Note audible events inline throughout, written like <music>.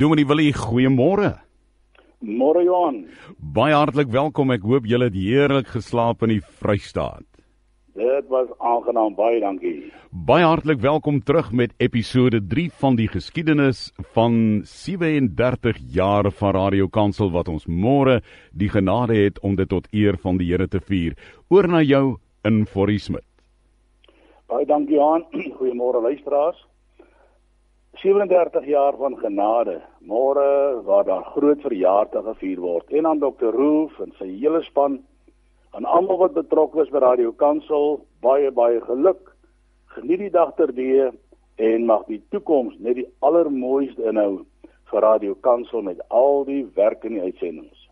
Dominee Willie, goeiemôre. Môre Johan. Baie hartlik welkom. Ek hoop julle het heerlik geslaap in die Vrystaat. Dit was aangenaam, baie dankie. Baie hartlik welkom terug met episode 3 van die geskiedenis van 37 jaar van Radio Kansel wat ons môre die genade het om dit tot eer van die Here te vier. Oor na jou in Forrie Smit. Baie dankie Johan. <clears throat> Goeiemôre luisteraars. 37 jaar van genade. Môre waar daar groot verjaardag gevier word en aan Dr. Roof en sy hele span aan almal wat betrokke is by Radio Kansel, baie baie geluk. Geniet die dag terdee en mag die toekoms net die allermooiste inhou vir Radio Kansel met al die werk en die uitsendings.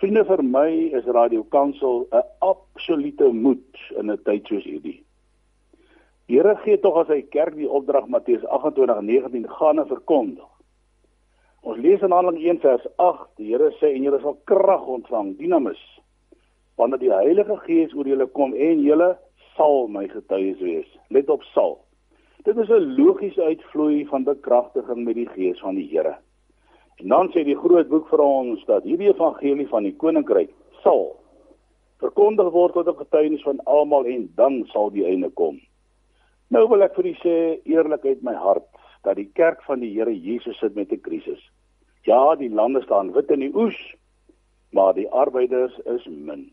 Vriende vir my is Radio Kansel 'n absolute moed in 'n tyd soos hierdie. Here gee tog aan sy kerk die opdrag Matteus 28:19 gaan en verkondig. Ons lees in Handelinge 1 vers 8, die Here sê en julle sal krag ontvang, dinamis, wanneer die Heilige Gees oor julle kom en julle sal my getuies wees. Let op sal. Dit is 'n logiese uitvloei van bekragtiging met die Gees van die Here. En dan sê die groot boek vir ons dat hierdie evangelie van die koninkryk sal verkondig word tot 'n getuienis van almal en dan sal die einde kom. Nou wil ek vir u sê eerlikheid my hart dat die kerk van die Here Jesus sit met 'n krisis. Ja, die lande staan wit in die oes, maar die arbeiders is min.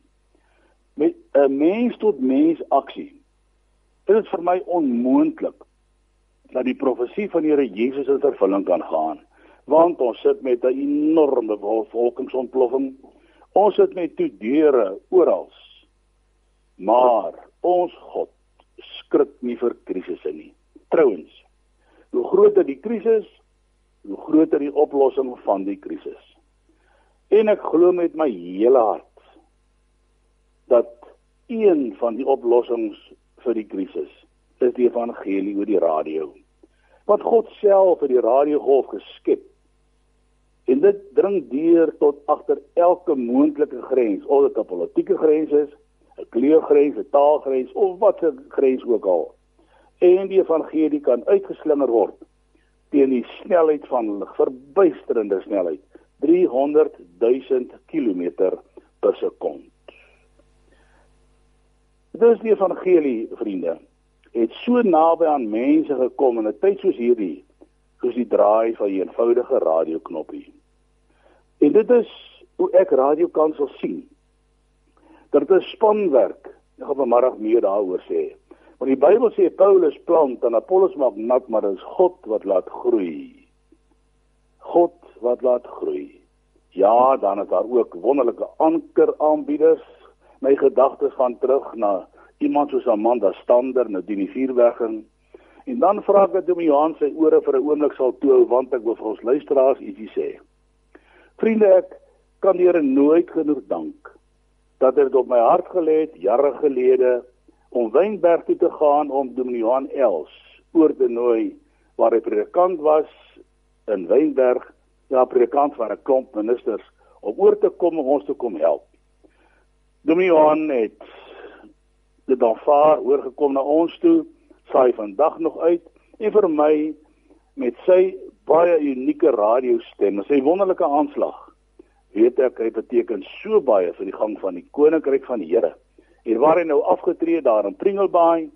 Met 'n mens tot mens aksie is dit vir my onmoontlik dat die profesie van die Here Jesus in vervulling kan gaan, want ons sit met 'n enorme volkingsontploffing. Ons sit met toe deure oral. Maar ons God skrik nie vir krisisse nie. Trouwens, hoe groter die krisis, hoe groter die oplossing van die krisis. En ek glo met my hele hart dat een van die oplossings vir die krisis is die evangelie oor die radio. Wat God self vir die radiogolf geskep. En dit dring deur tot agter elke moontlike grens, of dit 'n politieke grens is, 'n kleurgrens, 'n taalgrens of watter grens ook al. En die evangelie kan uitgeslinger word teen die snelheid van lig, verbuisterende snelheid, 300 000 km per sekond. Dis die evangelie, vriende, het so naby aan mense gekom in 'n tyd soos hierdie, soos die draai van 'n eenvoudige radioknoppie. En dit is hoe ek radiokansel sien dat dit 'n spanwerk. Ek gaan vanmiddag meer daaroor sê. Want die Bybel sê Paulus plant en Apollos maak nat, maar dit is God wat laat groei. God wat laat groei. Ja, dan is daar ook wonderlike ankeraanbieders. My gedagtes van terug na iemand soos Amanda Stander, nou die vuurwegging. En dan vra ek dat Dominee Johan sy ore vir 'n oomblik sal toe want ek wil vir ons luisteraars ietsie sê. Vriende, ek kan Here nooit genoeg dank dat dit op my hart gelê het jare gelede om Wynberg toe te gaan om Dominee Johan Els oor te nooi waar hy predikant was in Wynberg, ja predikant van 'n klomp ministers om oor te kom om ons te kom help. Dominee Johan het dit dan vaar oorgekom na ons toe, saai vandag nog uit en vir my met sy baie unieke radiostem, sy wonderlike aanslag weet ek hy beteken so baie vir die gang van die koninkryk van die Here. En waar hy nou afgetree daar in Pringelbaai,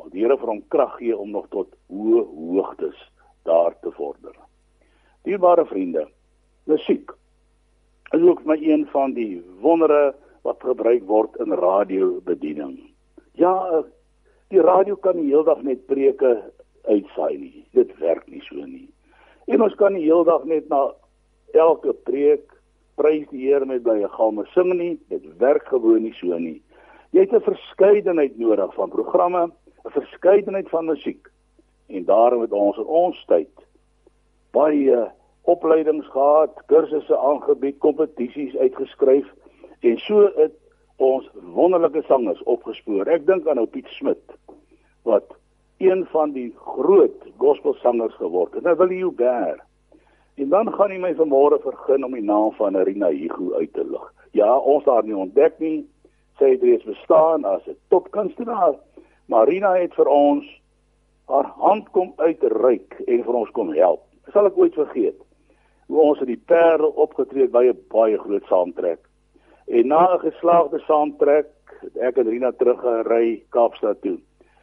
moet die Here vir hom krag gee om nog tot hoë hoogtes daar te vorder. Dierbare vriende, musiek is ook my een van die wondere wat gebruik word in radiobediening. Ja, die radio kan nie heeldag net preke uitsaai nie. Dit werk nie so nie. En ons kan nie heeldag net na elke preek prys die Here met by 'n galme sing nie, dit werk gewoon nie so nie. Jy het 'n verskeidenheid nodig van programme, 'n verskeidenheid van musiek. En daarom het ons in ons tyd baie opleidings gehad, kursusse aangebied, kompetisies uitgeskryf en so het ons wonderlike sangers opgespoor. Ek dink aan ou Piet Smit wat een van die groot gospelsangers geword het. Nou wil jy Hubert En dan gaan hy my vanmôre vergun om die naam van Rina Hugo uit te lig. Ja, ons haar nie ontdek nie. Sy het reeds bestaan as 'n topkunstenaar. Marina het vir ons haar hand kom uitreik en vir ons kom help. Sal ek ooit vergeet? hoe ons in die Parel opgetree het by 'n baie groot saamtrek. En na 'n geslaagde saamtrek ek en Rina teruggery Kaapstad toe.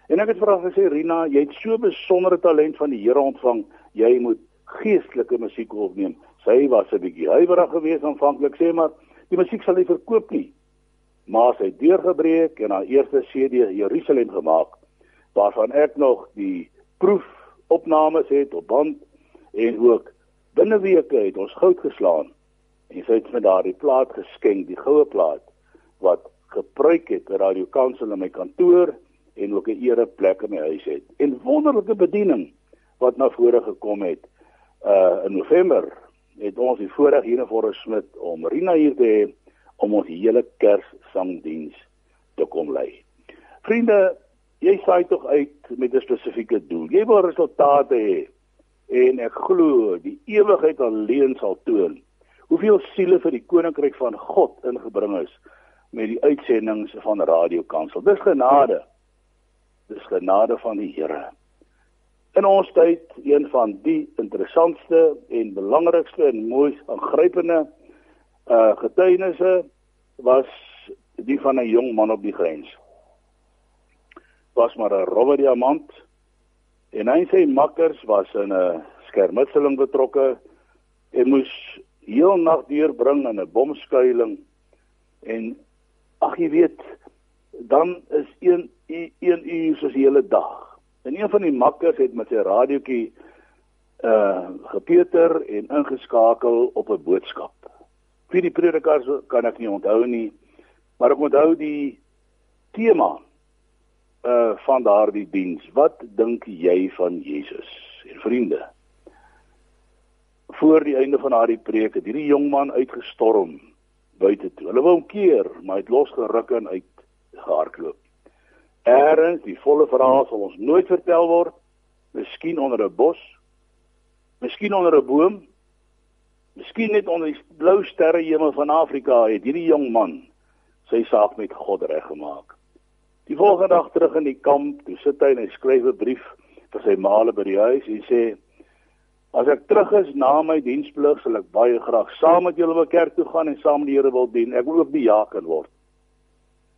En ek het vir haar gesê Rina, jy het so besondere talent van die Here ontvang, jy moet geestelike musiek opneem. Sy was 'n bietjie huiwerig geweest aanvanklik, sê maar die musiek sal nie verkoop nie. Maar sy het deurgebreek en haar eerste CD Jerusalem gemaak waarvan ek nog die proefopnames het op band en ook binne weke het ons goud geslaan en sy het met daardie plaat geskenk, die goue plaat wat gebruik het by Radio Kansel in my kantoor en ook 'n ereplek in my huis het. En wonderlike bediening wat na vore gekom het. Uh in November het ons die voorreg hier in Forest Smith om Rina hier te hê om ons hele Kerssangdiens te kom lei. Vriende, jy saai tog uit met 'n spesifieke doel. Jy wil resultate hê en ek glo die ewigheid alleen sal toon hoeveel siele vir die koninkryk van God ingebring is met die uitsendings van Radio Kansel. Dis genade. Dis genade van die Here. In ons tyd een van die interessantste en belangrikste en moois aangrypende uh getuienisse was die van 'n jong man op die grens. Was maar 'n rowwe diamant en hy sê makkers was in 'n skermutseling betrokke en moes heel nag deurbring in 'n bomskuiling en ag jy weet dan is een een uur soos die hele dag en een van die makkers het met sy radiootjie uh gepeter en ingeskakel op 'n boodskap vir die predikers kan ek nie onthou nie maar ek onthou die tema uh van daardie diens. Wat dink jy van Jesus? En vriende, voor die einde van daardie preek het hierdie jong man uitgestorm buite toe. Hulle wou hom keer, maar hy het losgeruk en uit gehardloop. Eerens, die volle verhaal sal ons nooit vertel word. Miskien onder 'n bos. Miskien onder 'n boom. Miskien net onder die blou sterre hemel van Afrika het hierdie jong man sy saak met God reggemaak. Die volgende dag terug in die kamp, toe sit hy en hy skryf 'n brief vir sy maale by die huis en sê: "As ek terug is na my diensplig, sal ek baie graag saam met julle by kerk toe gaan en saam die Here wil dien. Ek wil ook bejaken word."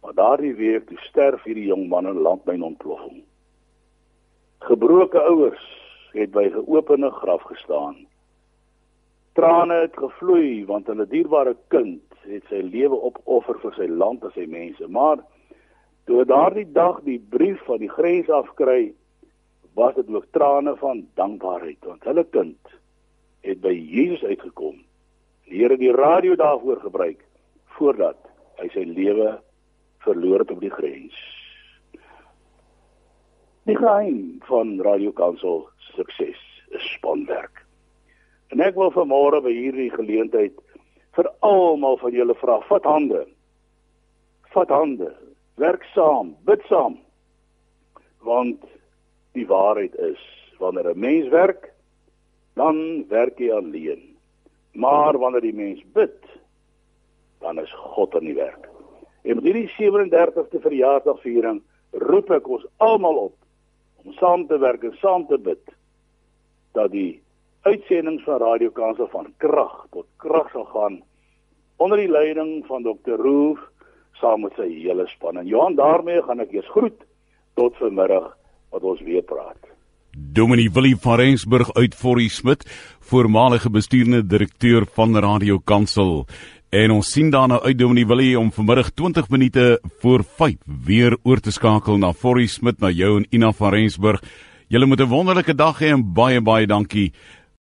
Maar daardie week toe sterf hierdie jong man in landmyn ontploffing. Gebroke ouers het by geopende graf gestaan. Trane het gevloei want hulle dierbare kind het sy lewe opoffer vir sy land en sy mense, maar Toe daardie dag die brief van die grens afkry, was dit ook trane van dankbaarheid want hulle kind het by Jesus uitgekom. Die Here het die radio daarvoor gebruik voordat hy sy lewe verloor het op die grens. Die geheim van Radio Kansel sukses is spanwerk. En ek wil vanmôre by hierdie geleentheid vir almal van julle vra, vat hande. Vat hande werk saam, bid saam. Want die waarheid is, wanneer 'n mens werk, dan werk hy alleen. Maar wanneer die mens bid, dan is God aan die werk. En met hierdie 37ste verjaarsdagviering roep ek ons almal op om saam te werk en saam te bid dat die uitsendings van Radio Kansel van krag tot krag sal gaan onder die leiding van Dr. Roof saam met sy hele span. En Johan, daarmee gaan ek eers groet tot vanmiddag wat ons weer praat. Dominee Willie van Rensburg uit Forrie Smit, voormalige bestuurende direkteur van Radio Kansel. En ons sien daarna uit Dominee Willie om vanmiddag 20 minute voor 5 weer oor te skakel na Forrie Smit na jou en Ina van Rensburg. Julle moet 'n wonderlike dag hê en baie baie dankie